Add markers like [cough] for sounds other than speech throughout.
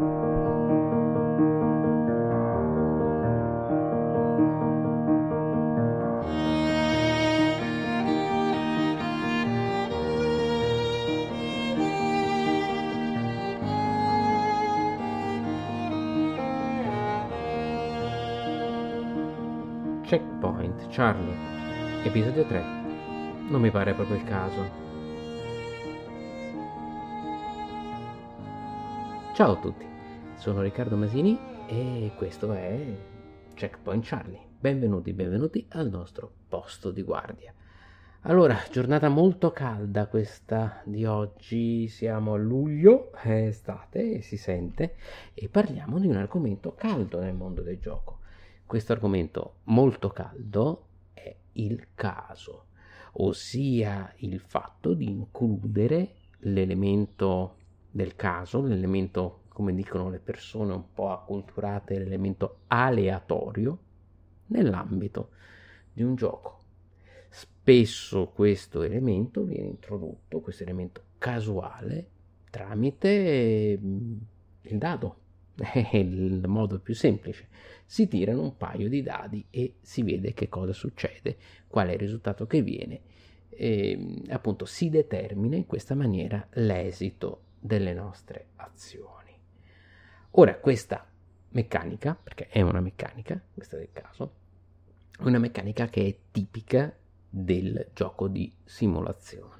Checkpoint Charlie, episodio 3. Non mi pare proprio il caso. Ciao a tutti, sono Riccardo Masini e questo è Checkpoint Charlie. Benvenuti, benvenuti al nostro posto di guardia. Allora, giornata molto calda questa di oggi, siamo a luglio, è estate e si sente, e parliamo di un argomento caldo nel mondo del gioco questo argomento molto caldo è il caso, ossia il fatto di includere l'elemento del caso, l'elemento, come dicono le persone un po' acculturate, l'elemento aleatorio nell'ambito di un gioco. Spesso questo elemento viene introdotto, questo elemento casuale, tramite mm, il dado, è [laughs] il modo più semplice. Si tirano un paio di dadi e si vede che cosa succede, qual è il risultato che viene. E, appunto si determina in questa maniera l'esito delle nostre azioni. Ora questa meccanica, perché è una meccanica, questa del caso, è una meccanica che è tipica del gioco di simulazione.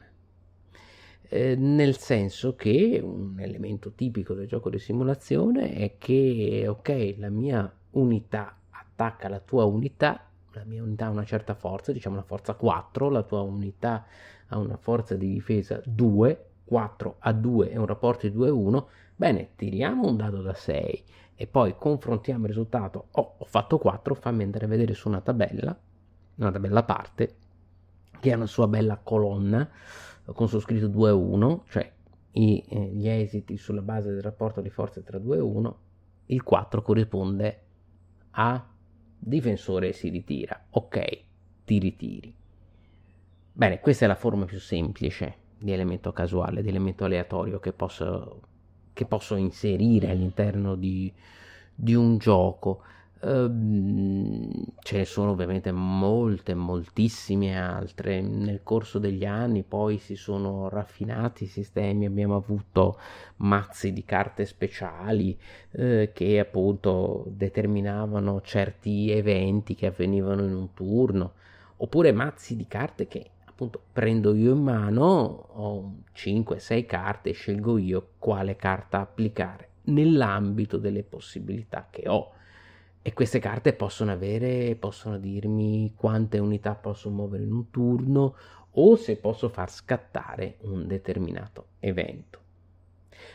Eh, nel senso che un elemento tipico del gioco di simulazione è che, ok, la mia unità attacca la tua unità, la mia unità ha una certa forza, diciamo una forza 4, la tua unità ha una forza di difesa 2, 4 a 2 è un rapporto di 2 a 1, bene, tiriamo un dado da 6 e poi confrontiamo il risultato, oh, ho fatto 4, fammi andare a vedere su una tabella, una tabella a parte, che ha una sua bella colonna, con su scritto 2 a 1, cioè i, eh, gli esiti sulla base del rapporto di forze tra 2 e 1, il 4 corrisponde a difensore si ritira. Ok, ti ritiri. Bene, questa è la forma più semplice di elemento casuale, di elemento aleatorio che posso, che posso inserire all'interno di, di un gioco. Ehm, ce ne sono ovviamente molte, moltissime altre. Nel corso degli anni poi si sono raffinati i sistemi, abbiamo avuto mazzi di carte speciali uh, che appunto determinavano certi eventi che avvenivano in un turno, oppure mazzi di carte che appunto prendo io in mano, ho 5-6 carte, scelgo io quale carta applicare nell'ambito delle possibilità che ho e queste carte possono avere, possono dirmi quante unità posso muovere in un turno o se posso far scattare un determinato evento.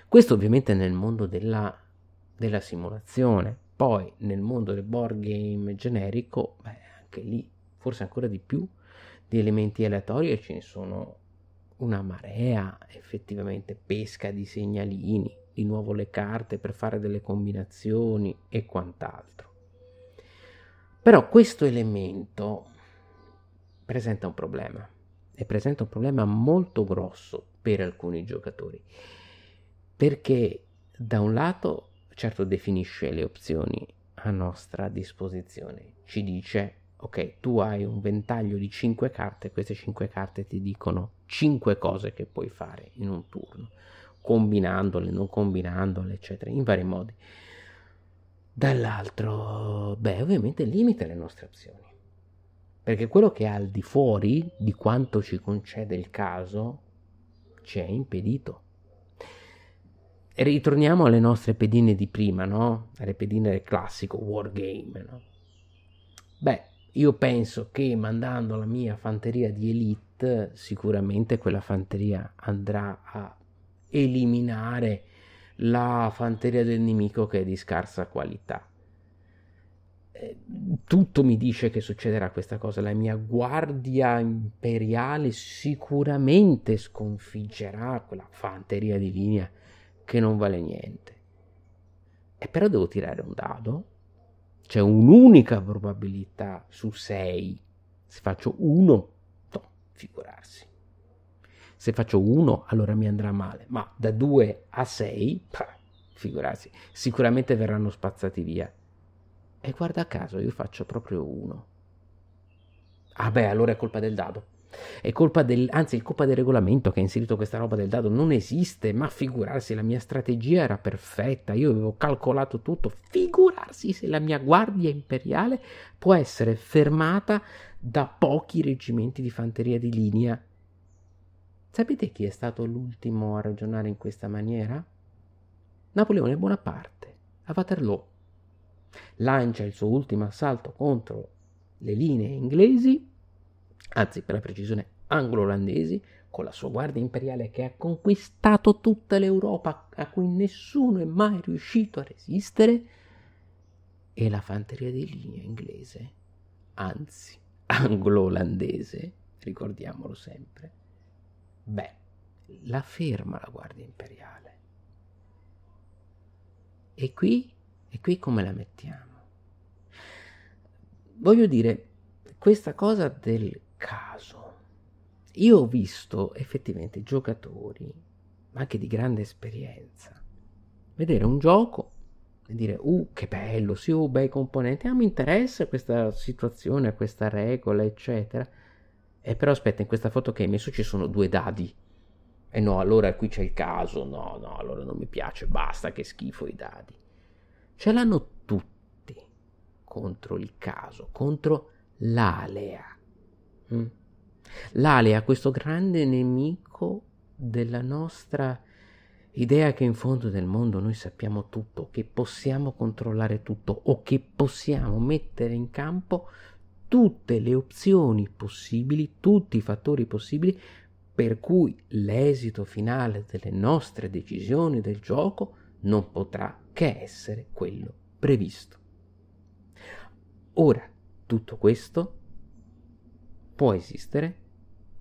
Questo ovviamente nel mondo della, della simulazione, poi nel mondo del board game generico, beh, anche lì forse ancora di più di elementi aleatori e ce ne sono una marea, effettivamente pesca di segnalini, di nuovo le carte per fare delle combinazioni e quant'altro. Però questo elemento presenta un problema e presenta un problema molto grosso per alcuni giocatori perché da un lato certo definisce le opzioni a nostra disposizione ci dice ok tu hai un ventaglio di 5 carte queste 5 carte ti dicono 5 cose che puoi fare in un turno combinandole non combinandole eccetera in vari modi Dall'altro, beh, ovviamente limita le nostre azioni. Perché quello che è al di fuori di quanto ci concede il caso ci è impedito. E ritorniamo alle nostre pedine di prima, no? Alle pedine del classico wargame, no? Beh, io penso che mandando la mia fanteria di elite, sicuramente quella fanteria andrà a eliminare la fanteria del nemico che è di scarsa qualità. Eh, tutto mi dice che succederà questa cosa. La mia guardia imperiale sicuramente sconfiggerà quella fanteria di linea che non vale niente. E però devo tirare un dado. C'è un'unica probabilità su 6. Se faccio 1, no, figurarsi. Se faccio 1 allora mi andrà male, ma da 2 a 6 figurarsi, sicuramente verranno spazzati via. E guarda caso, io faccio proprio uno. Ah beh, allora è colpa del dado. È colpa del, anzi, è colpa del regolamento che ha inserito questa roba del dado. Non esiste, ma figurarsi, la mia strategia era perfetta. Io avevo calcolato tutto. Figurarsi se la mia guardia imperiale può essere fermata da pochi reggimenti di fanteria di linea. Sapete chi è stato l'ultimo a ragionare in questa maniera? Napoleone Bonaparte, a Waterloo. Lancia il suo ultimo assalto contro le linee inglesi anzi per la precisione anglo-olandesi, con la sua guardia imperiale che ha conquistato tutta l'Europa a cui nessuno è mai riuscito a resistere, e la fanteria di linea inglese, anzi anglo-olandese, ricordiamolo sempre, beh, la ferma la guardia imperiale. E qui, e qui come la mettiamo? Voglio dire, questa cosa del caso. Io ho visto effettivamente giocatori, anche di grande esperienza, vedere un gioco e dire, uh, che bello, sì, uh, bei componenti, ah, mi interessa questa situazione, questa regola, eccetera. E però aspetta, in questa foto che hai messo ci sono due dadi. E no, allora qui c'è il caso, no, no, allora non mi piace, basta, che schifo i dadi. Ce l'hanno tutti contro il caso, contro l'alea. Mm. L'alea, questo grande nemico della nostra idea che in fondo del mondo noi sappiamo tutto, che possiamo controllare tutto o che possiamo mettere in campo tutte le opzioni possibili, tutti i fattori possibili per cui l'esito finale delle nostre decisioni del gioco non potrà che essere quello previsto. Ora, tutto questo può esistere,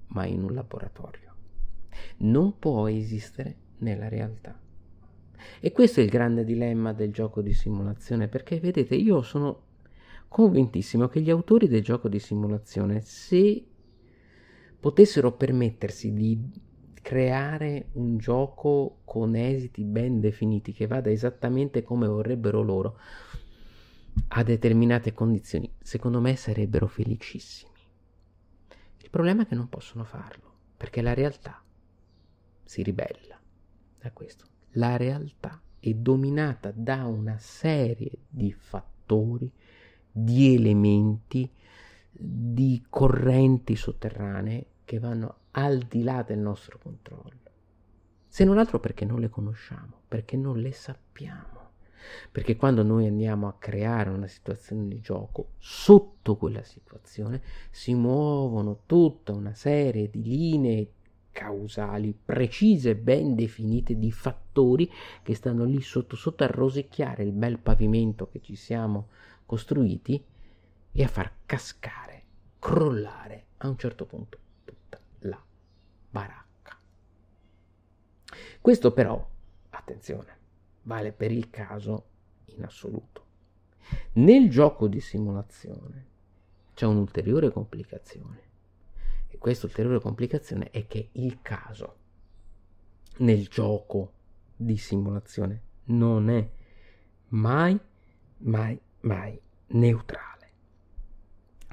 ma in un laboratorio. Non può esistere nella realtà. E questo è il grande dilemma del gioco di simulazione, perché vedete, io sono convintissimo che gli autori del gioco di simulazione, se potessero permettersi di creare un gioco con esiti ben definiti, che vada esattamente come vorrebbero loro, a determinate condizioni, secondo me sarebbero felicissimi problema è che non possono farlo, perché la realtà si ribella a questo. La realtà è dominata da una serie di fattori, di elementi, di correnti sotterranee che vanno al di là del nostro controllo. Se non altro perché non le conosciamo, perché non le sappiamo. Perché quando noi andiamo a creare una situazione di gioco, sotto quella situazione si muovono tutta una serie di linee causali precise, ben definite di fattori che stanno lì sotto sotto a rosicchiare il bel pavimento che ci siamo costruiti e a far cascare, crollare a un certo punto tutta la baracca. Questo però, attenzione, vale per il caso in assoluto. Nel gioco di simulazione c'è un'ulteriore complicazione e questa ulteriore complicazione è che il caso nel gioco di simulazione non è mai, mai, mai neutrale.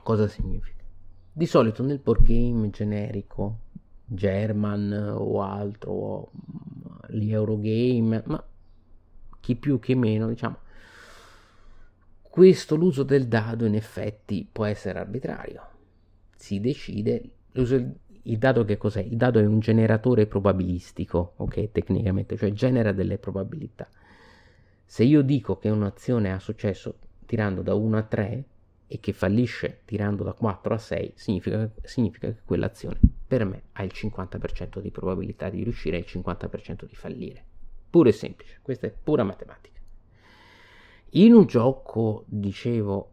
Cosa significa? Di solito nel board game generico, German o altro, o gli Eurogame, ma chi più chi meno, diciamo. Questo l'uso del dado in effetti può essere arbitrario. Si decide l'uso il dado che cos'è? Il dado è un generatore probabilistico, ok, tecnicamente, cioè genera delle probabilità. Se io dico che un'azione ha successo tirando da 1 a 3 e che fallisce tirando da 4 a 6, significa, significa che quell'azione per me ha il 50% di probabilità di riuscire e il 50% di fallire puro e semplice, questa è pura matematica. In un gioco, dicevo,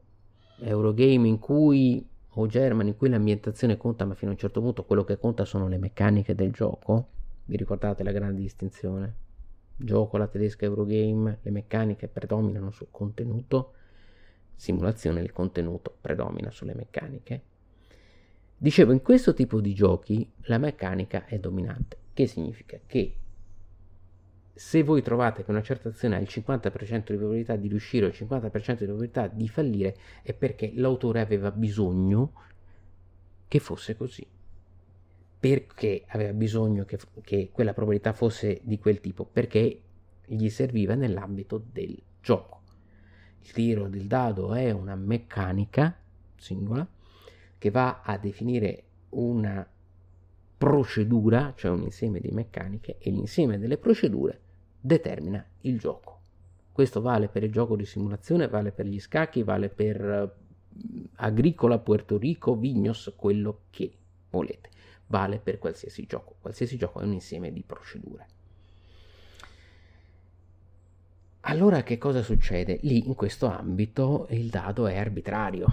Eurogame in cui o German in cui l'ambientazione conta, ma fino a un certo punto quello che conta sono le meccaniche del gioco. Vi ricordate la grande distinzione? Gioco la tedesca Eurogame, le meccaniche predominano sul contenuto, simulazione il contenuto predomina sulle meccaniche. Dicevo, in questo tipo di giochi la meccanica è dominante, che significa che se voi trovate che una certa azione ha il 50% di probabilità di riuscire o il 50% di probabilità di fallire, è perché l'autore aveva bisogno che fosse così. Perché aveva bisogno che, che quella probabilità fosse di quel tipo? Perché gli serviva nell'ambito del gioco. Il tiro del dado è una meccanica singola che va a definire una procedura, cioè un insieme di meccaniche, e l'insieme delle procedure determina il gioco. Questo vale per il gioco di simulazione, vale per gli scacchi, vale per uh, Agricola, Puerto Rico, Vignos, quello che volete. Vale per qualsiasi gioco. Qualsiasi gioco è un insieme di procedure. Allora che cosa succede? Lì in questo ambito il dado è arbitrario,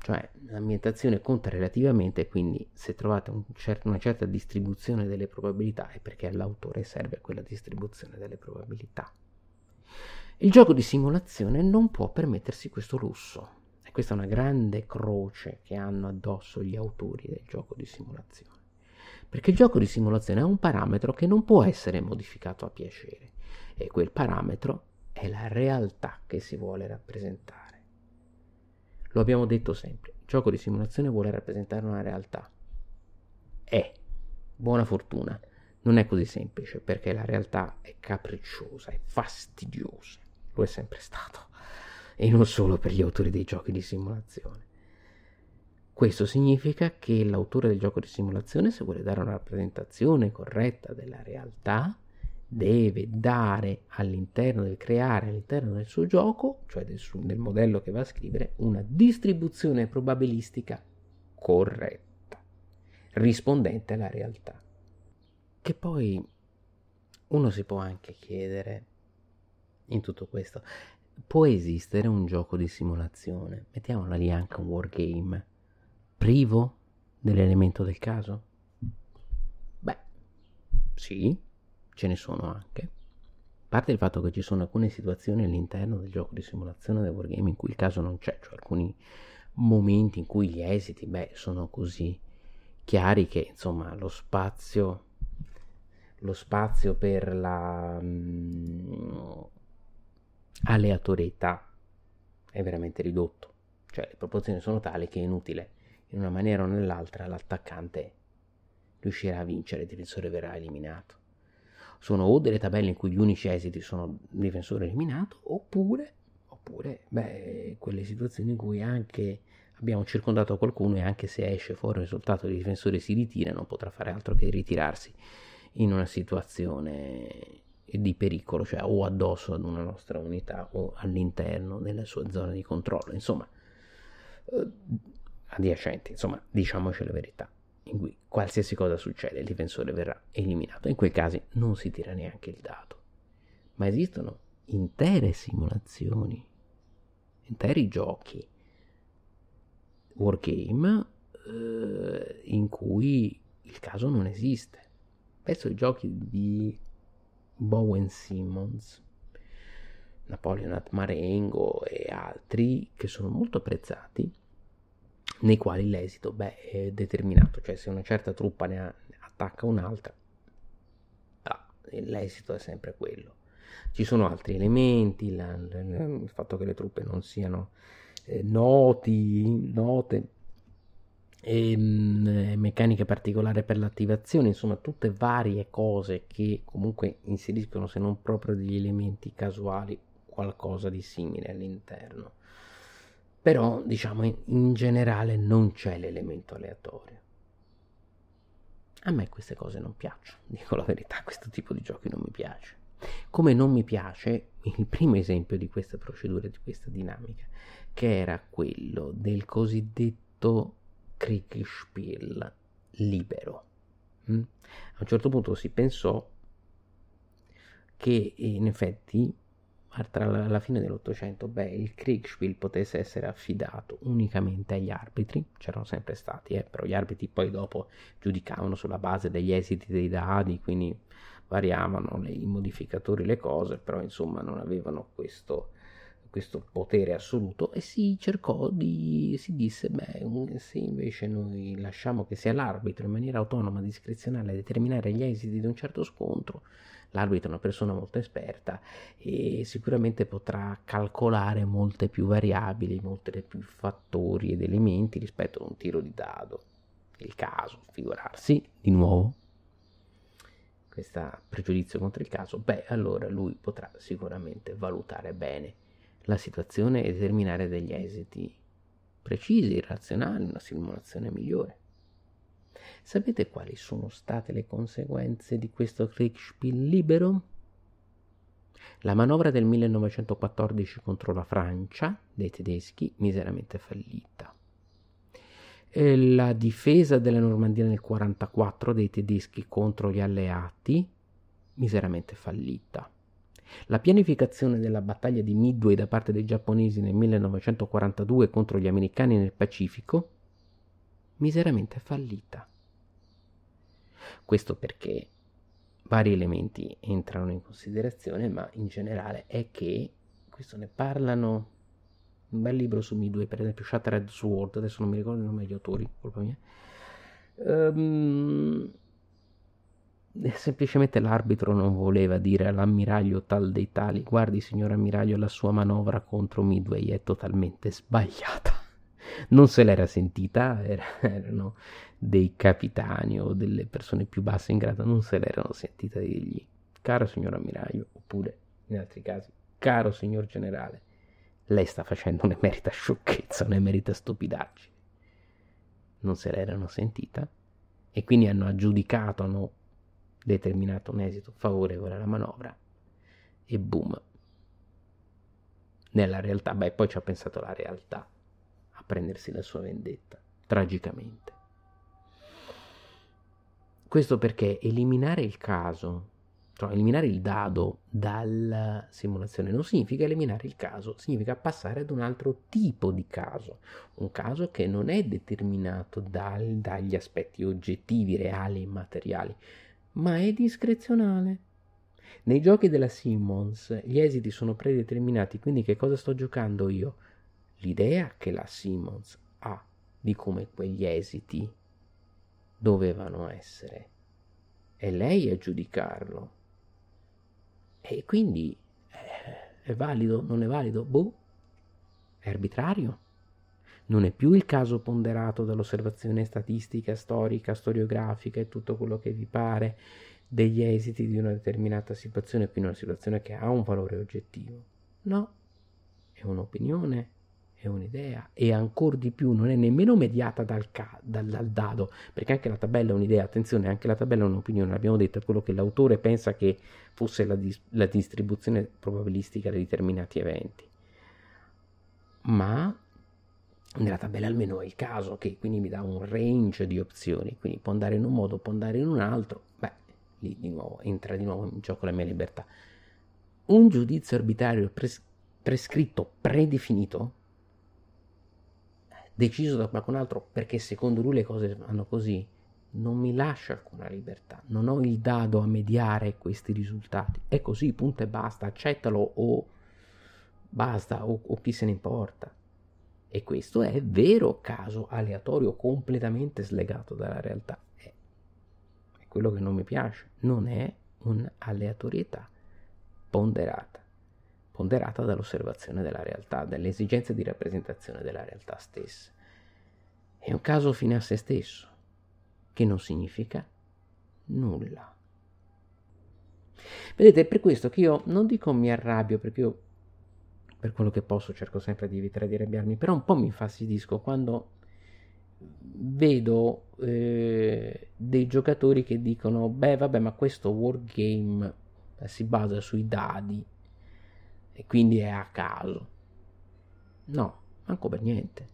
cioè l'ambientazione conta relativamente, quindi se trovate un cer- una certa distribuzione delle probabilità è perché all'autore serve quella distribuzione delle probabilità. Il gioco di simulazione non può permettersi questo lusso e questa è una grande croce che hanno addosso gli autori del gioco di simulazione. Perché il gioco di simulazione è un parametro che non può essere modificato a piacere e quel parametro è la realtà che si vuole rappresentare. Lo abbiamo detto sempre, il gioco di simulazione vuole rappresentare una realtà. È, buona fortuna, non è così semplice perché la realtà è capricciosa, è fastidiosa, lo è sempre stato, e non solo per gli autori dei giochi di simulazione. Questo significa che l'autore del gioco di simulazione, se vuole dare una rappresentazione corretta della realtà, deve dare all'interno del creare all'interno del suo gioco, cioè del, suo, del modello che va a scrivere, una distribuzione probabilistica corretta, rispondente alla realtà. Che poi uno si può anche chiedere in tutto questo, può esistere un gioco di simulazione, mettiamola lì anche un wargame, privo dell'elemento del caso? Beh, sì, ce ne sono anche. A parte il fatto che ci sono alcune situazioni all'interno del gioco di simulazione del wargame in cui il caso non c'è, cioè alcuni momenti in cui gli esiti, beh, sono così chiari che insomma lo spazio lo spazio per la um, aleatorietà è veramente ridotto, cioè le proporzioni sono tali che è inutile in una maniera o nell'altra l'attaccante riuscirà a vincere, il difensore verrà eliminato sono o delle tabelle in cui gli unici esiti sono difensore eliminato, oppure, oppure beh, quelle situazioni in cui anche abbiamo circondato qualcuno e anche se esce fuori il risultato il difensore si ritira, non potrà fare altro che ritirarsi in una situazione di pericolo, cioè o addosso ad una nostra unità o all'interno della sua zona di controllo, insomma, eh, adiacenti, insomma, diciamoci la verità in cui qualsiasi cosa succede il difensore verrà eliminato. In quei casi non si tira neanche il dado. Ma esistono intere simulazioni, interi giochi, wargame, eh, in cui il caso non esiste. Penso ai giochi di Bowen Simmons, Napoleon at Marengo e altri che sono molto apprezzati nei quali l'esito beh, è determinato, cioè se una certa truppa ne, ha, ne attacca un'altra, ah, l'esito è sempre quello. Ci sono altri elementi, la, la, il fatto che le truppe non siano eh, noti, note, e, mh, meccaniche particolari per l'attivazione, insomma tutte varie cose che comunque inseriscono se non proprio degli elementi casuali qualcosa di simile all'interno però diciamo in, generale non c'è l'elemento aleatorio. A me queste cose non piacciono, dico la verità, questo tipo di giochi non mi piace. Come non mi piace il primo esempio di questa procedura, di questa dinamica, che era quello del cosiddetto Kriegspiel libero. Mm? A un certo punto si pensò che in effetti tra la fine dell'Ottocento, beh, il Kriegspiel potesse essere affidato unicamente agli arbitri, c'erano sempre stati, eh, però gli arbitri poi dopo giudicavano sulla base degli esiti dei dadi, quindi variavano i modificatori, le cose, però insomma non avevano questo, questo potere assoluto e si cercò di, si disse, beh, se invece noi lasciamo che sia l'arbitro in maniera autonoma, discrezionale, a determinare gli esiti di un certo scontro, L'arbitro è una persona molto esperta e sicuramente potrà calcolare molte più variabili, molti più fattori ed elementi rispetto a un tiro di dado. Il caso, figurarsi, di nuovo, questo pregiudizio contro il caso, beh, allora lui potrà sicuramente valutare bene la situazione e determinare degli esiti precisi, razionali, una simulazione migliore. Sapete quali sono state le conseguenze di questo Kriegspiel libero? La manovra del 1914 contro la Francia dei tedeschi miseramente fallita. E la difesa della Normandia nel 1944 dei tedeschi contro gli alleati miseramente fallita. La pianificazione della battaglia di Midway da parte dei giapponesi nel 1942 contro gli americani nel Pacifico miseramente fallita. Questo perché vari elementi entrano in considerazione, ma in generale è che questo ne parlano un bel libro su Midway, per esempio Shattered Sword, adesso non mi ricordo il nome degli autori, colpa mia. Um, semplicemente l'arbitro non voleva dire all'ammiraglio tal dei tali, guardi signor ammiraglio, la sua manovra contro Midway è totalmente sbagliata. Non se l'era sentita, era, [laughs] erano dei capitani o delle persone più basse in grado non se l'erano sentita dirgli caro signor ammiraglio oppure in altri casi caro signor generale lei sta facendo un'emerita sciocchezza un'emerita stupidaggine. Non se l'erano sentita e quindi hanno aggiudicato hanno determinato un esito favorevole alla manovra e boom. Nella realtà beh poi ci ha pensato la realtà prendersi la sua vendetta tragicamente questo perché eliminare il caso, cioè eliminare il dado dalla simulazione non significa eliminare il caso, significa passare ad un altro tipo di caso, un caso che non è determinato dal, dagli aspetti oggettivi, reali e materiali, ma è discrezionale. Nei giochi della Simmons gli esiti sono predeterminati, quindi che cosa sto giocando io? L'idea che la Simmons ha di come quegli esiti dovevano essere. È lei a giudicarlo. E quindi eh, è valido, non è valido? Boh, è arbitrario. Non è più il caso ponderato dall'osservazione statistica, storica, storiografica e tutto quello che vi pare degli esiti di una determinata situazione, quindi una situazione che ha un valore oggettivo. No, è un'opinione è un'idea e ancora di più non è nemmeno mediata dal, ca- dal, dal, dado, perché anche la tabella è un'idea, attenzione, anche la tabella è un'opinione, l'abbiamo detto, è quello che l'autore pensa che fosse la, dis- la distribuzione probabilistica di determinati eventi. Ma nella tabella almeno è il caso, che quindi mi dà un range di opzioni, quindi può andare in un modo, può andare in un altro, beh, lì di nuovo entra di nuovo in gioco la mia libertà. Un giudizio arbitrario pres- prescritto, predefinito, deciso da qualcun altro perché secondo lui le cose vanno così, non mi lascia alcuna libertà, non ho il dado a mediare questi risultati. È così, punto e basta, accettalo o basta o, o chi se ne importa. E questo è vero caso aleatorio, completamente slegato dalla realtà. È, è quello che non mi piace, non è un'aleatorietà ponderata ponderata dall'osservazione della realtà, dalle esigenze di rappresentazione della realtà stessa. È un caso fine a se stesso, che non significa nulla. Vedete, è per questo che io non dico mi arrabbio, perché io per quello che posso cerco sempre di evitare di arrabbiarmi, però un po' mi infastidisco quando vedo eh, dei giocatori che dicono beh vabbè ma questo wargame si basa sui dadi e quindi è a caso. No, manco per niente.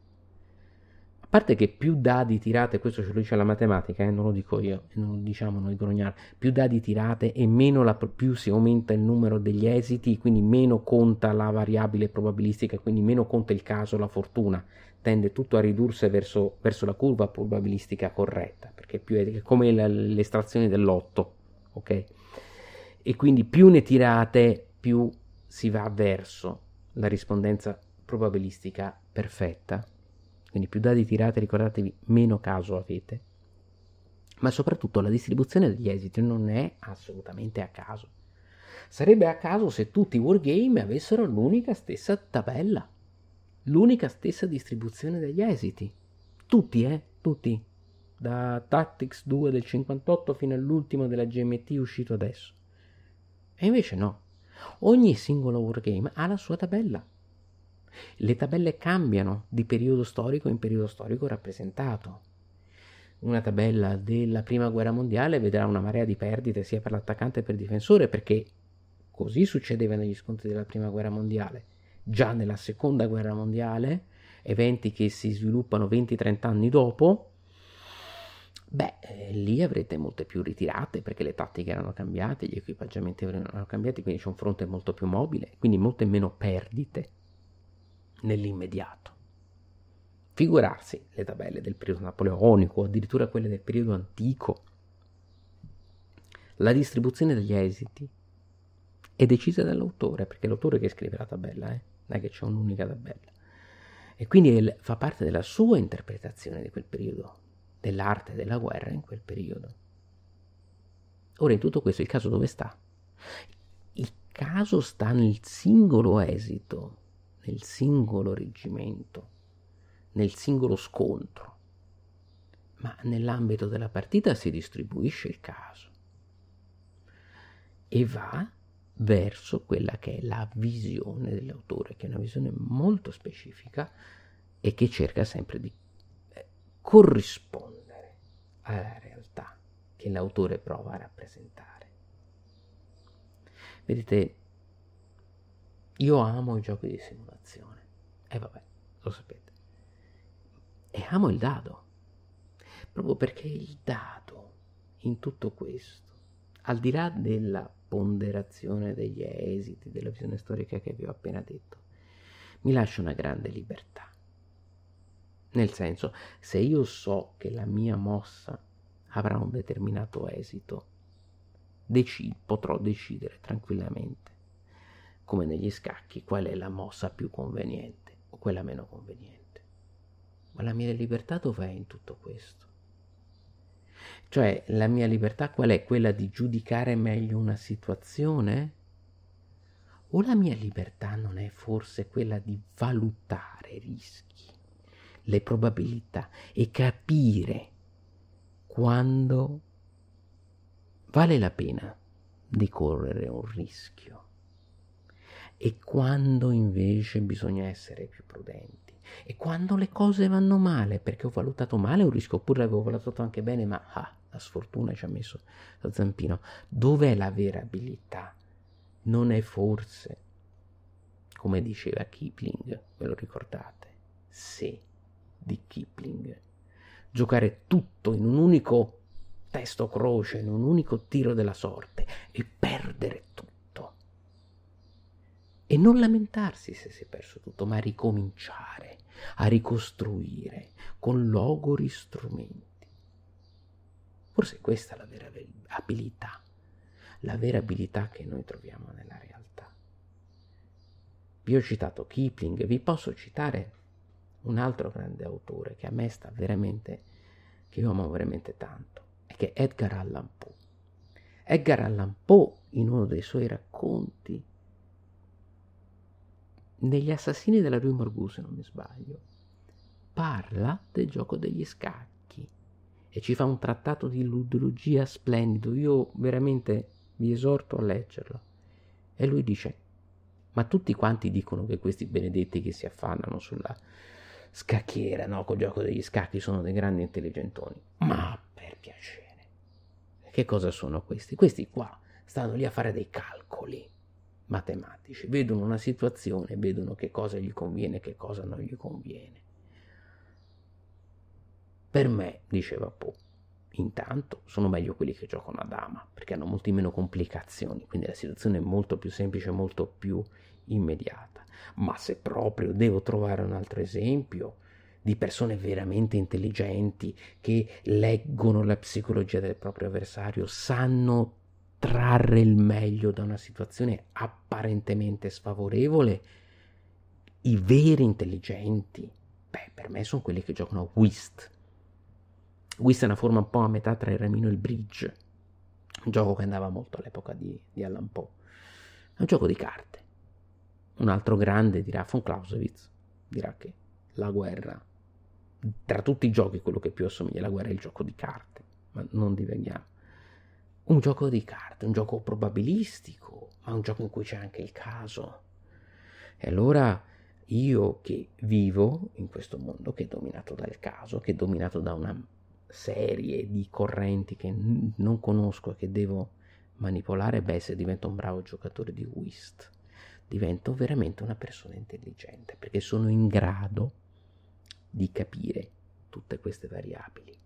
A parte che più dadi tirate, questo ce lo dice la matematica, eh, non lo dico io, non lo diciamo noi grognare, più dadi tirate e meno la, più si aumenta il numero degli esiti, quindi meno conta la variabile probabilistica, quindi meno conta il caso, la fortuna, tende tutto a ridursi verso, verso la curva probabilistica corretta, perché più è, è come l'estrazione dell'otto, ok? E quindi più ne tirate, più si va verso la rispondenza probabilistica perfetta. Quindi più dati tirate, ricordatevi, meno caso avete. Ma soprattutto la distribuzione degli esiti non è assolutamente a caso. Sarebbe a caso se tutti i wargame avessero l'unica stessa tabella, l'unica stessa distribuzione degli esiti. Tutti, eh? Tutti. Da Tactics 2 del 58 fino all'ultimo della GMT uscito adesso. E invece no. Ogni singolo wargame ha la sua tabella. Le tabelle cambiano di periodo storico in periodo storico rappresentato. Una tabella della prima guerra mondiale vedrà una marea di perdite sia per l'attaccante che per il difensore, perché così succedeva negli scontri della prima guerra mondiale. Già nella seconda guerra mondiale, eventi che si sviluppano 20-30 anni dopo, beh, eh, lì avrete molte più ritirate perché le tattiche erano cambiate, gli equipaggiamenti erano cambiati, quindi c'è un fronte molto più mobile, quindi molte meno perdite nell'immediato. Figurarsi le tabelle del periodo napoleonico, addirittura quelle del periodo antico. La distribuzione degli esiti è decisa dall'autore, perché è l'autore che scrive la tabella, eh? non è che c'è un'unica tabella. E quindi fa parte della sua interpretazione di quel periodo, dell'arte della guerra in quel periodo. Ora in tutto questo il caso dove sta? Il caso sta nel singolo esito nel singolo reggimento, nel singolo scontro, ma nell'ambito della partita si distribuisce il caso e va verso quella che è la visione dell'autore, che è una visione molto specifica e che cerca sempre di corrispondere alla realtà che l'autore prova a rappresentare. Vedete, io amo i giochi di simulazione. E vabbè, lo sapete. E amo il dado. Proprio perché il dado in tutto questo, al di là della ponderazione degli esiti, della visione storica che vi ho appena detto, mi lascia una grande libertà. Nel senso, se io so che la mia mossa avrà un determinato esito, dec- potrò decidere tranquillamente come negli scacchi, qual è la mossa più conveniente o quella meno conveniente. Ma la mia libertà dov'è in tutto questo? Cioè, la mia libertà qual è? Quella di giudicare meglio una situazione? O la mia libertà non è forse quella di valutare rischi, le probabilità e capire quando vale la pena di correre un rischio? e quando invece bisogna essere più prudenti e quando le cose vanno male perché ho valutato male un rischio oppure l'avevo valutato anche bene ma ah, la sfortuna ci ha messo lo zampino dov'è la vera abilità non è forse come diceva Kipling ve lo ricordate se di Kipling giocare tutto in un unico testo croce in un unico tiro della sorte e perdere tutto e non lamentarsi se si è perso tutto, ma ricominciare a ricostruire con logori strumenti. Forse questa è la vera abilità, la vera abilità che noi troviamo nella realtà. Vi ho citato Kipling, vi posso citare un altro grande autore che a me sta veramente, che io amo veramente tanto, e che è Edgar Allan Poe. Edgar Allan Poe, in uno dei suoi racconti, negli assassini della Rue Morgue, se non mi sbaglio, parla del gioco degli scacchi e ci fa un trattato di ludologia splendido. Io veramente vi esorto a leggerlo. E lui dice: Ma tutti quanti dicono che questi benedetti che si affannano sulla scacchiera, no, col gioco degli scacchi, sono dei grandi intelligentoni. Ma per piacere, che cosa sono questi? Questi qua stanno lì a fare dei calcoli matematici, vedono una situazione, vedono che cosa gli conviene che cosa non gli conviene. Per me, diceva Poe, intanto sono meglio quelli che giocano a dama, perché hanno molti meno complicazioni, quindi la situazione è molto più semplice, molto più immediata. Ma se proprio devo trovare un altro esempio di persone veramente intelligenti che leggono la psicologia del proprio avversario, sanno trarre il meglio da una situazione apparentemente sfavorevole, i veri intelligenti, beh, per me sono quelli che giocano a whist. Whist è una forma un po' a metà tra il remino e il bridge, un gioco che andava molto all'epoca di, di Allan Poe. È un gioco di carte. Un altro grande dirà, von Clausewitz, dirà che la guerra, tra tutti i giochi, quello che più assomiglia alla guerra è il gioco di carte, ma non divaghiamo. Un gioco di carte, un gioco probabilistico, ma un gioco in cui c'è anche il caso. E allora io che vivo in questo mondo che è dominato dal caso, che è dominato da una serie di correnti che non conosco e che devo manipolare, beh, se divento un bravo giocatore di whist, divento veramente una persona intelligente, perché sono in grado di capire tutte queste variabili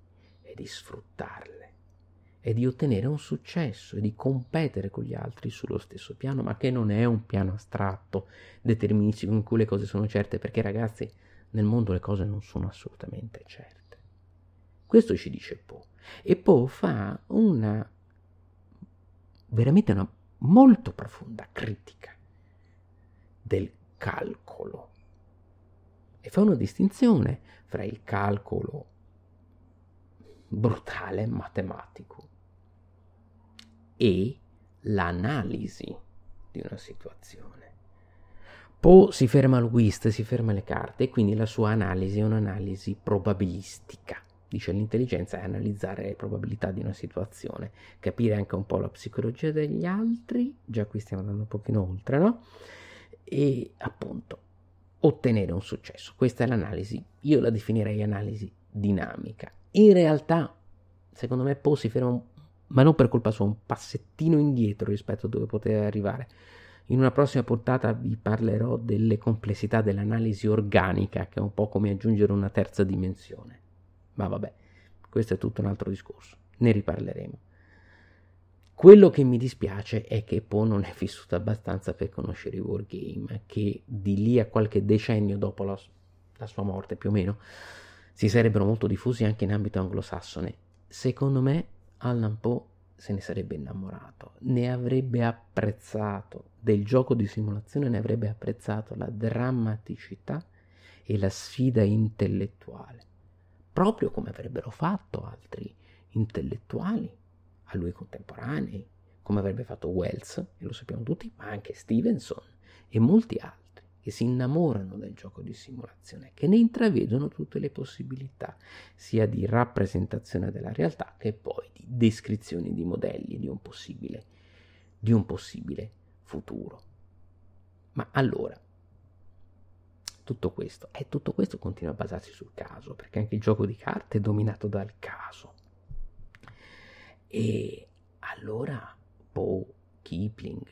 e di sfruttarle e di ottenere un successo e di competere con gli altri sullo stesso piano, ma che non è un piano astratto, deterministico, in cui le cose sono certe, perché ragazzi, nel mondo le cose non sono assolutamente certe. Questo ci dice Poe. E Poe fa una veramente una molto profonda critica del calcolo e fa una distinzione fra il calcolo brutale matematico e l'analisi di una situazione. Poe si ferma al whist, si ferma alle carte e quindi la sua analisi è un'analisi probabilistica. Dice l'intelligenza è analizzare le probabilità di una situazione, capire anche un po' la psicologia degli altri, già qui stiamo andando un pochino oltre, no? E appunto ottenere un successo. Questa è l'analisi, io la definirei analisi dinamica. In realtà, secondo me, Poe si ferma ma non per colpa sua, un passettino indietro rispetto a dove poteva arrivare. In una prossima puntata vi parlerò delle complessità dell'analisi organica, che è un po' come aggiungere una terza dimensione. Ma vabbè, questo è tutto un altro discorso, ne riparleremo. Quello che mi dispiace è che Poe non è vissuto abbastanza per conoscere i wargame, che di lì a qualche decennio dopo la, la sua morte più o meno si sarebbero molto diffusi anche in ambito anglosassone. Secondo me Allan Poe se ne sarebbe innamorato, ne avrebbe apprezzato del gioco di simulazione, ne avrebbe apprezzato la drammaticità e la sfida intellettuale, proprio come avrebbero fatto altri intellettuali a lui contemporanei, come avrebbe fatto Wells, e lo sappiamo tutti, ma anche Stevenson e molti altri che si innamorano del gioco di simulazione, che ne intravedono tutte le possibilità, sia di rappresentazione della realtà che poi di descrizioni di modelli di un possibile, di un possibile futuro. Ma allora, tutto questo, e tutto questo continua a basarsi sul caso, perché anche il gioco di carte è dominato dal caso. E allora Poe, Kipling,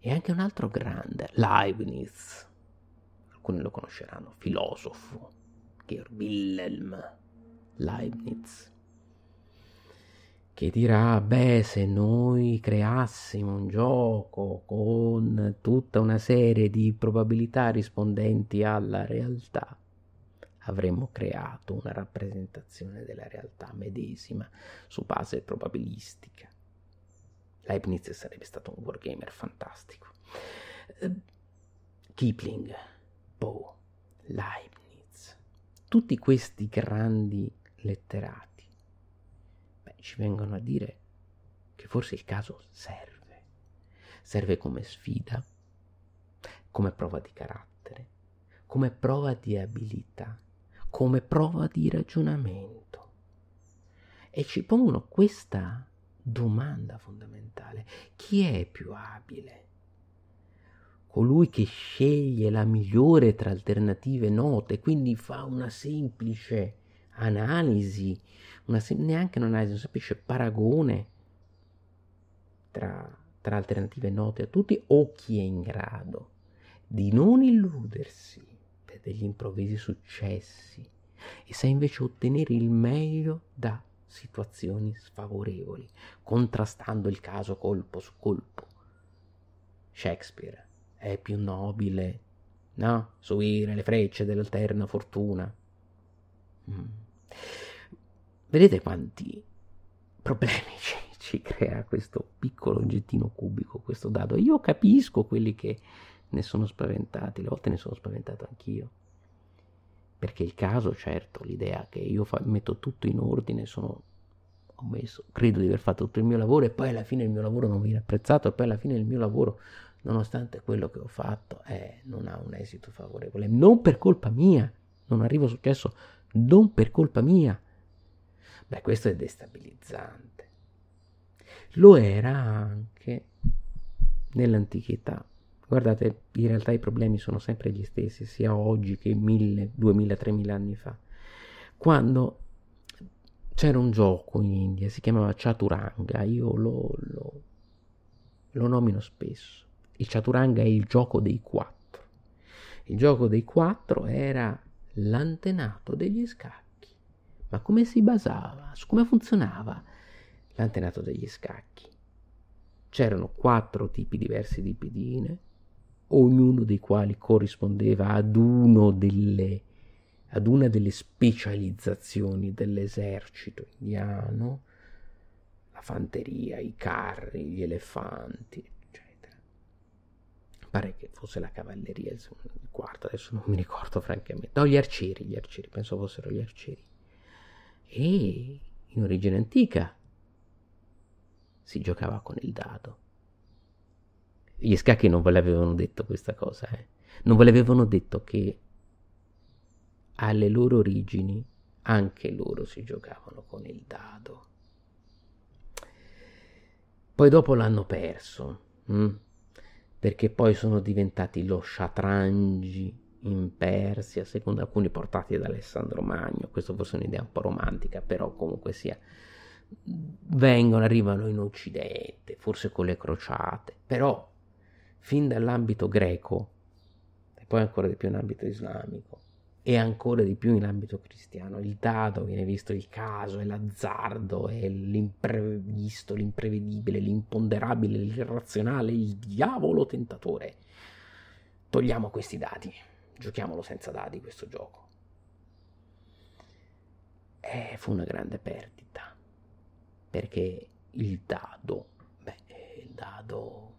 e anche un altro grande, Leibniz, alcuni lo conosceranno, filosofo, Georg Wilhelm Leibniz, che dirà, beh, se noi creassimo un gioco con tutta una serie di probabilità rispondenti alla realtà, avremmo creato una rappresentazione della realtà medesima su base probabilistica. Leibniz sarebbe stato un wargamer fantastico. Uh, Kipling, Poe, Leibniz, tutti questi grandi letterati, beh, ci vengono a dire che forse il caso serve. Serve come sfida, come prova di carattere, come prova di abilità, come prova di ragionamento. E ci pongono questa domanda fondamentale. Chi è più abile? Colui che sceglie la migliore tra alternative note, quindi fa una semplice analisi, una sem- neanche un'analisi, un semplice paragone tra, tra alternative note a tutti, o chi è in grado di non illudersi degli improvvisi successi e sa invece ottenere il meglio da situazioni sfavorevoli, contrastando il caso colpo su colpo. Shakespeare è più nobile, no? Subire le frecce dell'alterna fortuna. Mm. Vedete quanti problemi [laughs] ci, ci crea questo piccolo oggettino cubico, questo dado. Io capisco quelli che ne sono spaventati, le volte ne sono spaventato anch'io perché il caso, certo, l'idea che io fa, metto tutto in ordine, sono, ho messo, credo di aver fatto tutto il mio lavoro e poi alla fine il mio lavoro non viene apprezzato e poi alla fine il mio lavoro nonostante quello che ho fatto, eh, non ha un esito favorevole. Non per colpa mia, non arrivo a successo, non per colpa mia. Beh, questo è destabilizzante. Lo era anche nell'antichità. Guardate, in realtà i problemi sono sempre gli stessi, sia oggi che mille, duemila, tremila anni fa. Quando c'era un gioco in India, si chiamava Chaturanga, io lo, lo, lo nomino spesso. Il Chaturanga è il gioco dei quattro. Il gioco dei quattro era l'antenato degli scacchi. Ma come si basava? Su come funzionava l'antenato degli scacchi? C'erano quattro tipi diversi di pedine, ognuno dei quali corrispondeva ad, delle, ad una delle specializzazioni dell'esercito indiano, la fanteria, i carri, gli elefanti, eccetera. Pare che fosse la cavalleria il quarto, adesso non mi ricordo francamente. No, gli arcieri, gli arcieri, penso fossero gli arcieri. E in origine antica si giocava con il dado. Gli scacchi non ve l'avevano detto questa cosa, eh? non ve l'avevano detto che alle loro origini anche loro si giocavano con il dado. Poi dopo l'hanno perso, hm? perché poi sono diventati lo shatrangi in Persia, secondo alcuni portati da Alessandro Magno. Questo forse è un'idea un po' romantica, però comunque sia vengono, arrivano in Occidente, forse con le crociate, però fin dall'ambito greco, e poi ancora di più in ambito islamico, e ancora di più in ambito cristiano, il dado viene visto il caso, è l'azzardo, è l'imprevisto, l'imprevedibile, l'imponderabile, l'irrazionale, il diavolo tentatore. Togliamo questi dati, giochiamolo senza dati questo gioco. E eh, fu una grande perdita, perché il dado, beh, il dado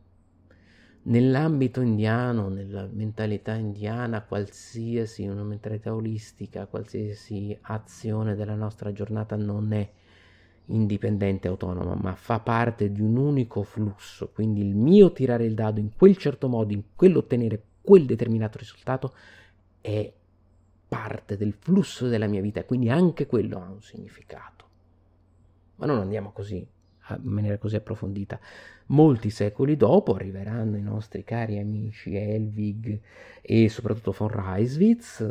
nell'ambito indiano, nella mentalità indiana, qualsiasi una mentalità olistica, qualsiasi azione della nostra giornata non è indipendente, autonoma, ma fa parte di un unico flusso. Quindi il mio tirare il dado in quel certo modo, in quell'ottenere quel determinato risultato, è parte del flusso della mia vita, quindi anche quello ha un significato. Ma non andiamo così in maniera così approfondita. Molti secoli dopo arriveranno i nostri cari amici Elvig e soprattutto von Reiswitz,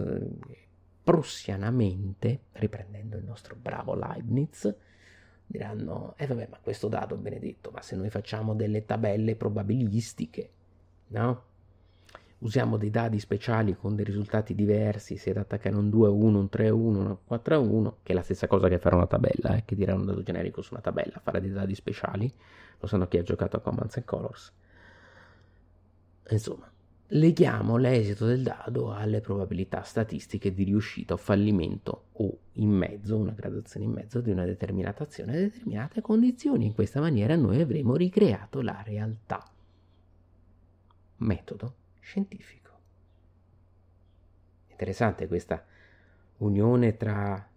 prussianamente, riprendendo il nostro bravo Leibniz, diranno, eh vabbè, ma questo dato benedetto, ma se noi facciamo delle tabelle probabilistiche, no? Usiamo dei dadi speciali con dei risultati diversi, sia da attaccare un 2 a 1, un 3 a 1, un 4 a 1, che è la stessa cosa che fare una tabella, eh, che dire un dato generico su una tabella, fare dei dadi speciali, lo sanno chi ha giocato a Commands and Colors. Insomma, leghiamo l'esito del dado alle probabilità statistiche di riuscita o fallimento o in mezzo, una gradazione in mezzo di una determinata azione a determinate condizioni. In questa maniera noi avremo ricreato la realtà. Metodo scientifico. Interessante questa unione tra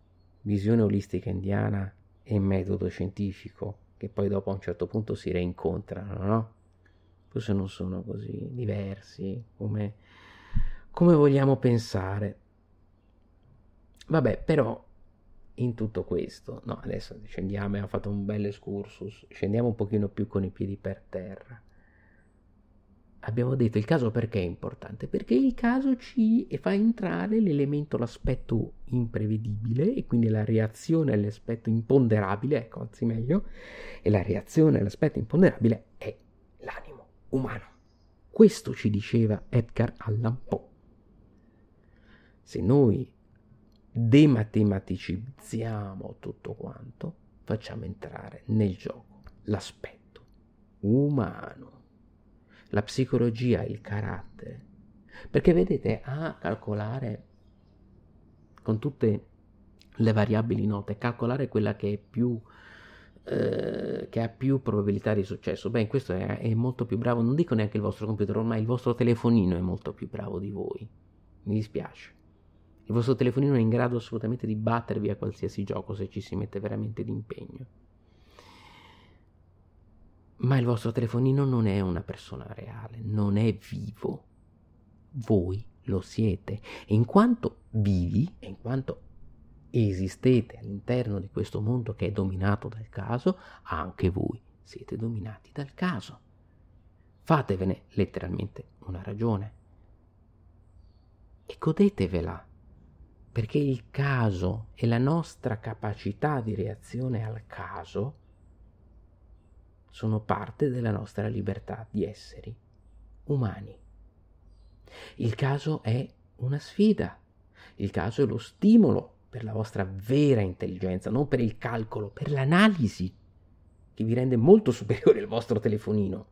visione olistica indiana e metodo scientifico, che poi dopo a un certo punto si reincontrano, no? Forse non sono così diversi come, come vogliamo pensare. Vabbè, però in tutto questo, no, adesso scendiamo, abbiamo fatto un bel excursus, scendiamo un pochino più con i piedi per terra abbiamo detto il caso perché è importante? Perché il caso ci fa entrare l'elemento, l'aspetto imprevedibile e quindi la reazione all'aspetto imponderabile, ecco, anzi meglio, e la reazione all'aspetto imponderabile è l'animo umano. Questo ci diceva Edgar Allan Poe. Se noi dematelematicizziamo tutto quanto, facciamo entrare nel gioco l'aspetto umano la psicologia, il carattere. Perché vedete, a calcolare con tutte le variabili note, calcolare quella che è più eh, che ha più probabilità di successo. Beh, questo è, è, molto più bravo, non dico neanche il vostro computer, ormai il vostro telefonino è molto più bravo di voi. Mi dispiace. Il vostro telefonino è in grado assolutamente di battervi a qualsiasi gioco se ci si mette veramente d'impegno. Ma il vostro telefonino non è una persona reale, non è vivo. Voi lo siete. E in quanto vivi, e in quanto esistete all'interno di questo mondo che è dominato dal caso, anche voi siete dominati dal caso. Fatevene letteralmente una ragione. E godetevela, perché il caso e la nostra capacità di reazione al caso sono parte della nostra libertà di esseri umani. Il caso è una sfida, il caso è lo stimolo per la vostra vera intelligenza, non per il calcolo, per l'analisi, che vi rende molto superiore il vostro telefonino.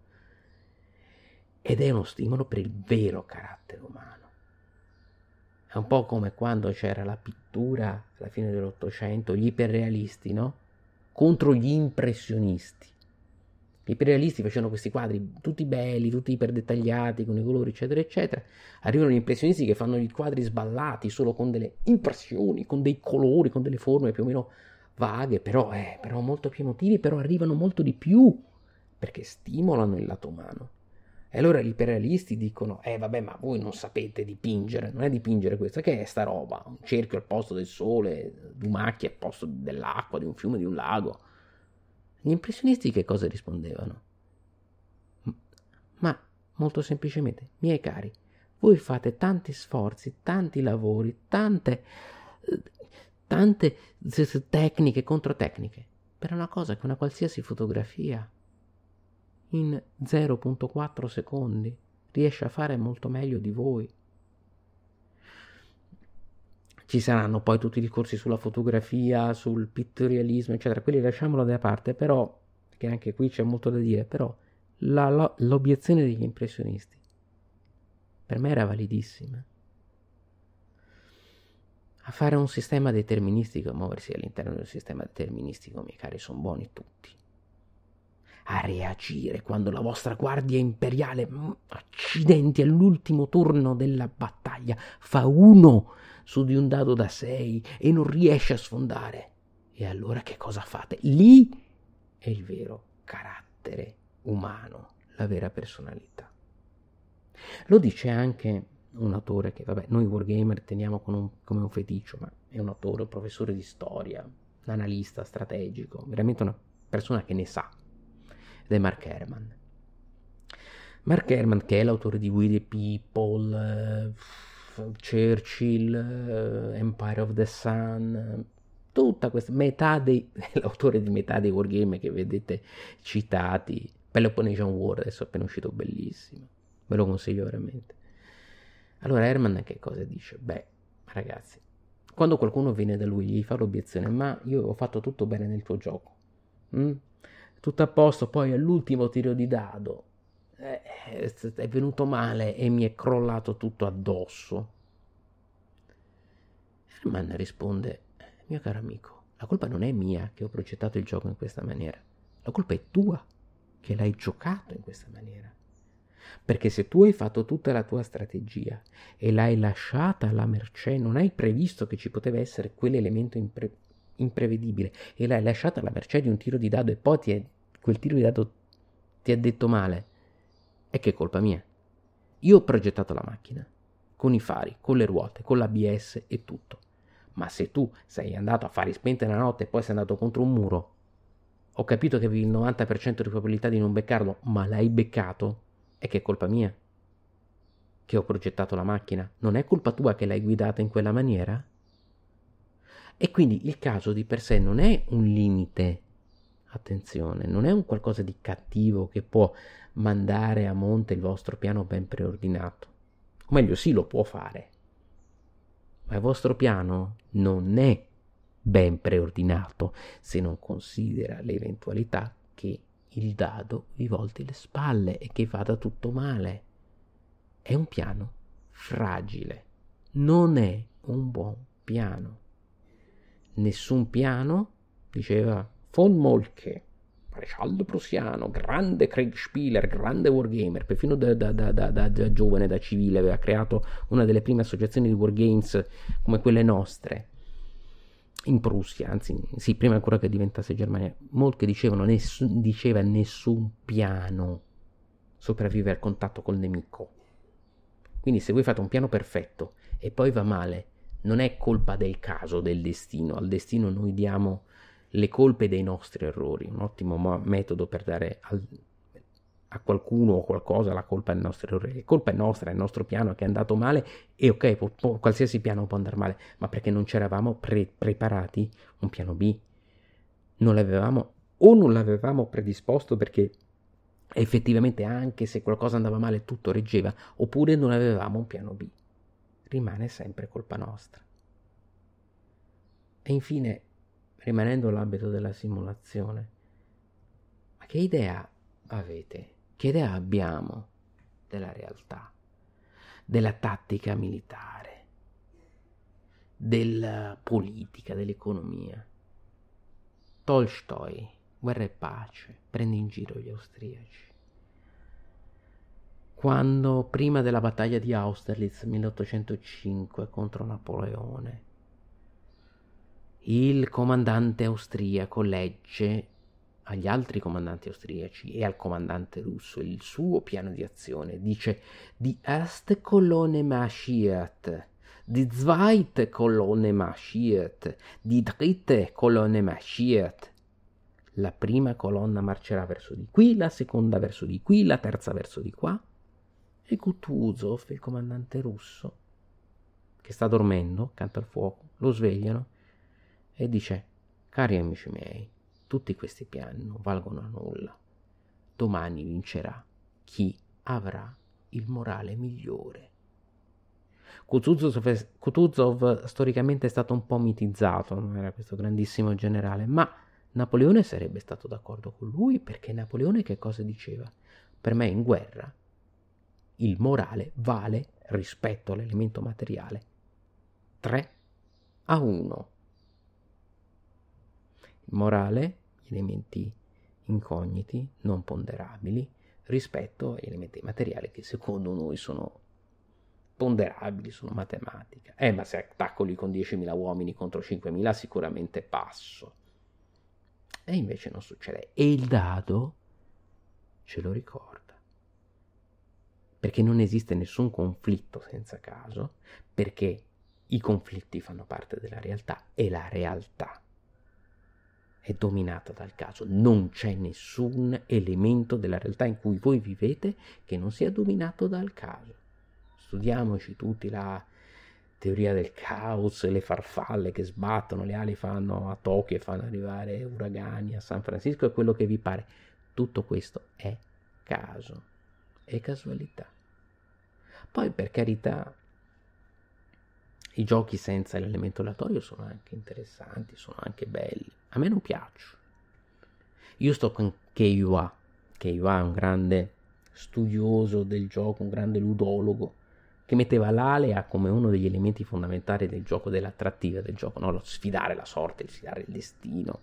Ed è uno stimolo per il vero carattere umano. È un po' come quando c'era la pittura alla fine dell'Ottocento, gli iperrealisti, no? Contro gli impressionisti. Gli imperialisti facevano questi quadri tutti belli, tutti iperdettagliati, con i colori, eccetera, eccetera. Arrivano gli impressionisti che fanno i quadri sballati, solo con delle impressioni, con dei colori, con delle forme più o meno vaghe, però, eh, però molto più emotivi, però arrivano molto di più, perché stimolano il lato umano. E allora gli imperialisti dicono, eh vabbè, ma voi non sapete dipingere, non è dipingere questo, che è sta roba? Un cerchio al posto del sole, due macchie al posto dell'acqua, di un fiume, di un lago gli impressionisti che cosa rispondevano? Ma molto semplicemente, miei cari, voi fate tanti sforzi, tanti lavori, tante, tante tecniche contro tecniche per una cosa che una qualsiasi fotografia in 0.4 secondi riesce a fare molto meglio di voi. Ci saranno poi tutti i discorsi sulla fotografia, sul pittorialismo, eccetera, quelli lasciamolo da parte, però, che anche qui c'è molto da dire, però la, la, l'obiezione degli impressionisti per me era validissima. A fare un sistema deterministico, a muoversi all'interno del sistema deterministico, miei cari, sono buoni tutti. A reagire quando la vostra guardia imperiale, mm, accidenti all'ultimo turno della battaglia, fa uno su di un dado da 6 e non riesce a sfondare. E allora che cosa fate? Lì è il vero carattere umano, la vera personalità. Lo dice anche un autore che, vabbè, noi wargamer teniamo un, come un feticcio, ma è un autore, un professore di storia, un analista strategico, veramente una persona che ne sa, ed è Mark Herman. Mark Herman, che è l'autore di We the People, eh, Churchill, uh, Empire of the Sun, tutta questa metà dei [laughs] l'autore di metà dei wargame che vedete citati, Peloponnesian War, adesso è appena uscito bellissimo, ve lo consiglio veramente. Allora Herman che cosa dice? Beh, ragazzi, quando qualcuno viene da lui gli fa l'obiezione, ma io ho fatto tutto bene nel tuo gioco, mm? tutto a posto, poi all'ultimo tiro di dado eh, è venuto male e mi è crollato tutto addosso. Herman risponde, mio caro amico, la colpa non è mia che ho progettato il gioco in questa maniera, la colpa è tua che l'hai giocato in questa maniera. Perché se tu hai fatto tutta la tua strategia e l'hai lasciata alla mercé, non hai previsto che ci poteva essere quell'elemento impre- imprevedibile e l'hai lasciata alla mercé di un tiro di dado e poi è, quel tiro di dado ti ha detto male, è che è colpa mia. Io ho progettato la macchina, con i fari, con le ruote, con l'ABS e tutto. Ma se tu sei andato a fare spente la notte e poi sei andato contro un muro, ho capito che avevi il 90% di probabilità di non beccarlo, ma l'hai beccato, è che è colpa mia. Che ho progettato la macchina, non è colpa tua che l'hai guidata in quella maniera? E quindi il caso di per sé non è un limite, attenzione, non è un qualcosa di cattivo che può mandare a monte il vostro piano ben preordinato. O meglio, sì, lo può fare. Ma il vostro piano non è ben preordinato se non considera l'eventualità che il dado vi volti le spalle e che vada tutto male. È un piano fragile, non è un buon piano. Nessun piano, diceva von Moltke, maresciallo prussiano, grande Kriegspieler, grande wargamer, perfino da, da, da, da, giovane, da civile, aveva creato una delle prime associazioni di wargames come quelle nostre. in Prussia, anzi sì, prima ancora che diventasse Germania, molti dicevano nessun, diceva nessun piano sopravvive al contatto col nemico. Quindi se voi fate un piano perfetto e poi va male, non è colpa del caso, del destino, al destino noi diamo le colpe dei nostri errori, un ottimo metodo per dare al, a qualcuno o qualcosa la colpa è nostra. La colpa è nostra, è il nostro piano che è andato male e ok, può, può, qualsiasi piano può andare male, ma perché non ci eravamo pre- preparati un piano B. Non l'avevamo o non l'avevamo predisposto perché effettivamente anche se qualcosa andava male tutto reggeva, oppure non avevamo un piano B. Rimane sempre colpa nostra. E infine, rimanendo l'ambito della simulazione, ma che idea avete che idea abbiamo della realtà, della tattica militare, della politica, dell'economia? Tolstoi, Guerra e pace, prende in giro gli austriaci. Quando, prima della battaglia di Austerlitz 1805 contro Napoleone, il comandante austriaco legge agli altri comandanti austriaci e al comandante russo il suo piano di azione. Dice Die erste Kolonne marschiert, die zweite Kolonne marschiert, die dritte Kolonne marschiert. La prima colonna marcerà verso di qui, la seconda verso di qui, la terza verso di qua. E Kutuzov, il comandante russo, che sta dormendo accanto al fuoco, lo svegliano e dice: Cari amici miei, tutti questi piani non valgono a nulla. Domani vincerà chi avrà il morale migliore. Kutuzov, Kutuzov storicamente è stato un po' mitizzato, non era questo grandissimo generale, ma Napoleone sarebbe stato d'accordo con lui perché Napoleone che cosa diceva? Per me in guerra il morale vale rispetto all'elemento materiale 3 a 1 morale, elementi incogniti, non ponderabili, rispetto agli elementi materiali che secondo noi sono ponderabili, sono matematica. Eh, ma se attacco lì con 10.000 uomini contro 5.000 sicuramente passo. E invece non succede. E il dado ce lo ricorda. Perché non esiste nessun conflitto senza caso, perché i conflitti fanno parte della realtà e la realtà è dominata dal caso. Non c'è nessun elemento della realtà in cui voi vivete che non sia dominato dal caso. Studiamoci tutti la teoria del caos, le farfalle che sbattono, le ali fanno a Tokyo e fanno arrivare uragani a San Francisco e quello che vi pare. Tutto questo è caso, è casualità. Poi per carità i giochi senza l'elemento aleatorio sono anche interessanti, sono anche belli. A me non piacciono. Io sto con Keiwa. Keiwa è un grande studioso del gioco, un grande ludologo, che metteva l'alea come uno degli elementi fondamentali del gioco, dell'attrattiva del gioco, no? lo sfidare la sorte, il sfidare il destino,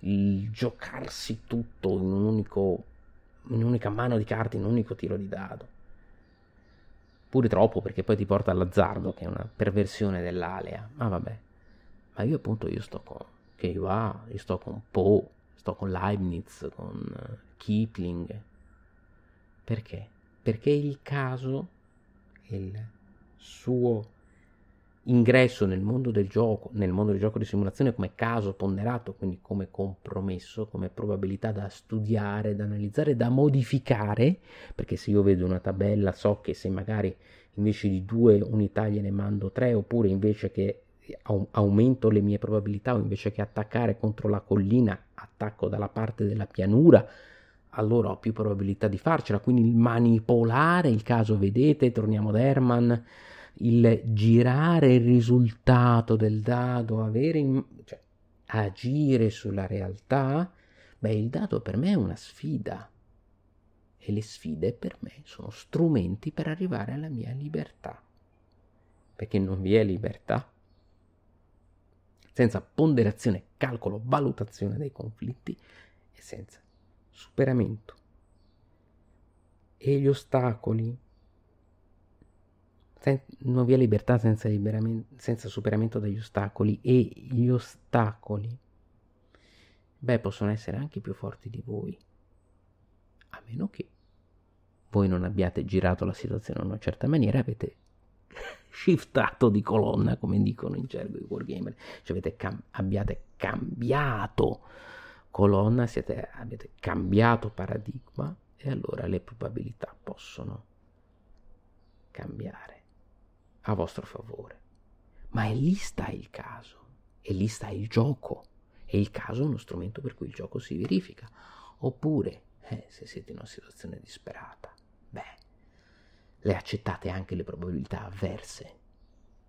il giocarsi tutto in, un unico, in un'unica mano di carte, in un unico tiro di dado pure troppo perché poi ti porta all'azzardo che è una perversione dell'alea. Ma vabbè. Ma io appunto io sto con Keiwa io sto con Poe sto con Leibniz con uh, Kipling. Perché? perché il caso il suo ingresso nel mondo del gioco, nel mondo del gioco di simulazione come caso ponderato, quindi come compromesso, come probabilità da studiare, da analizzare, da modificare, perché se io vedo una tabella so che se magari invece di due unità gliene mando tre, oppure invece che aumento le mie probabilità o invece che attaccare contro la collina attacco dalla parte della pianura, allora ho più probabilità di farcela, quindi manipolare il caso, vedete, torniamo ad Herman, il girare il risultato del dado, avere in, cioè, agire sulla realtà, beh, il dado per me è una sfida. E le sfide per me sono strumenti per arrivare alla mia libertà. Perché non vi è libertà senza ponderazione, calcolo, valutazione dei conflitti e senza superamento. E gli ostacoli Sen- non vi è libertà senza, senza superamento degli ostacoli e gli ostacoli, beh, possono essere anche più forti di voi, a meno che voi non abbiate girato la situazione in una certa maniera, avete [laughs] shiftato di colonna, come dicono in gergo i wargamer, cioè cam- abbiate cambiato colonna, siete, avete cambiato paradigma e allora le probabilità possono cambiare a vostro favore. Ma è lì sta il caso, e lì sta il gioco, e il caso è uno strumento per cui il gioco si verifica. Oppure, eh, se siete in una situazione disperata, beh, le accettate anche le probabilità avverse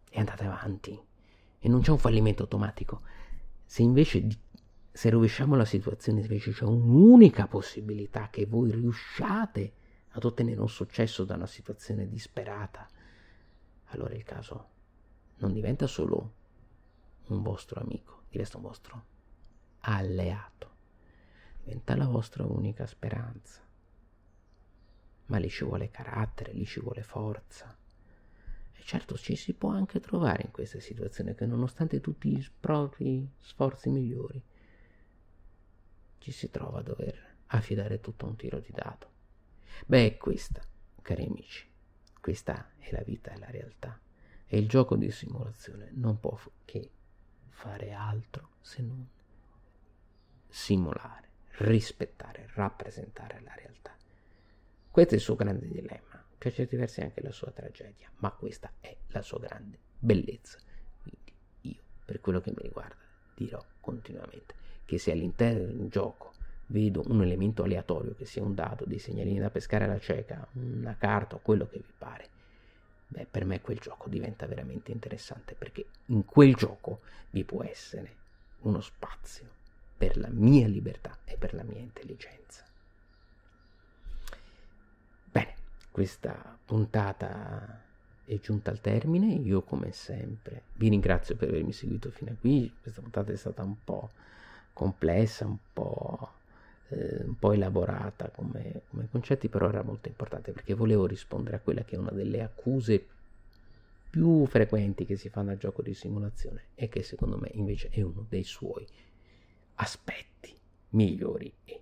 e andate avanti. E non c'è un fallimento automatico. Se invece se rovesciamo la situazione, invece c'è un'unica possibilità che voi riusciate ad ottenere un successo da una situazione disperata, allora il caso non diventa solo un vostro amico, diventa un vostro alleato, diventa la vostra unica speranza. Ma lì ci vuole carattere, lì ci vuole forza. E certo ci si può anche trovare in queste situazioni che nonostante tutti i propri sforzi migliori, ci si trova a dover affidare tutto a un tiro di dato. Beh, è questa, cari amici, questa è la vita e la realtà. E il gioco di simulazione non può che fare altro se non simulare, rispettare, rappresentare la realtà. Questo è il suo grande dilemma, per certi versi anche la sua tragedia, ma questa è la sua grande bellezza. Quindi io, per quello che mi riguarda, dirò continuamente che se all'interno di un gioco vedo un elemento aleatorio, che sia un dado, dei segnalini da pescare alla cieca, una carta o quello che vi pare, beh, per me quel gioco diventa veramente interessante perché in quel gioco vi può essere uno spazio per la mia libertà e per la mia intelligenza. Bene, questa puntata è giunta al termine, io come sempre vi ringrazio per avermi seguito fino a qui, questa puntata è stata un po' complessa, un po' eh, un po' elaborata come, come concetti, però era molto importante perché volevo rispondere a quella che è una delle accuse più frequenti che si fanno al gioco di simulazione e che secondo me invece è uno dei suoi aspetti migliori e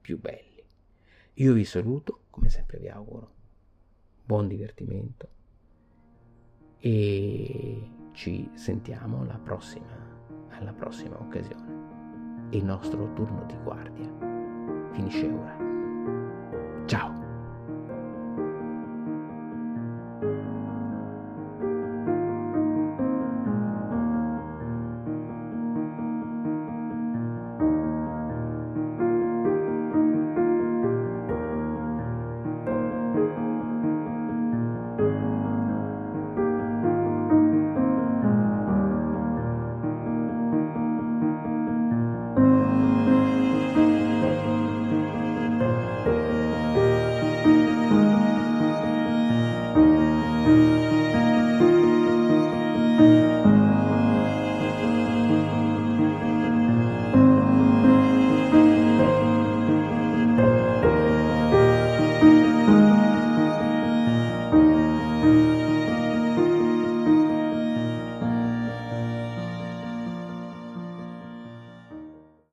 più belli. Io vi saluto, come sempre vi auguro buon divertimento e ci sentiamo alla prossima, alla prossima occasione. Il nostro turno di guardia finisce ora. Ciao!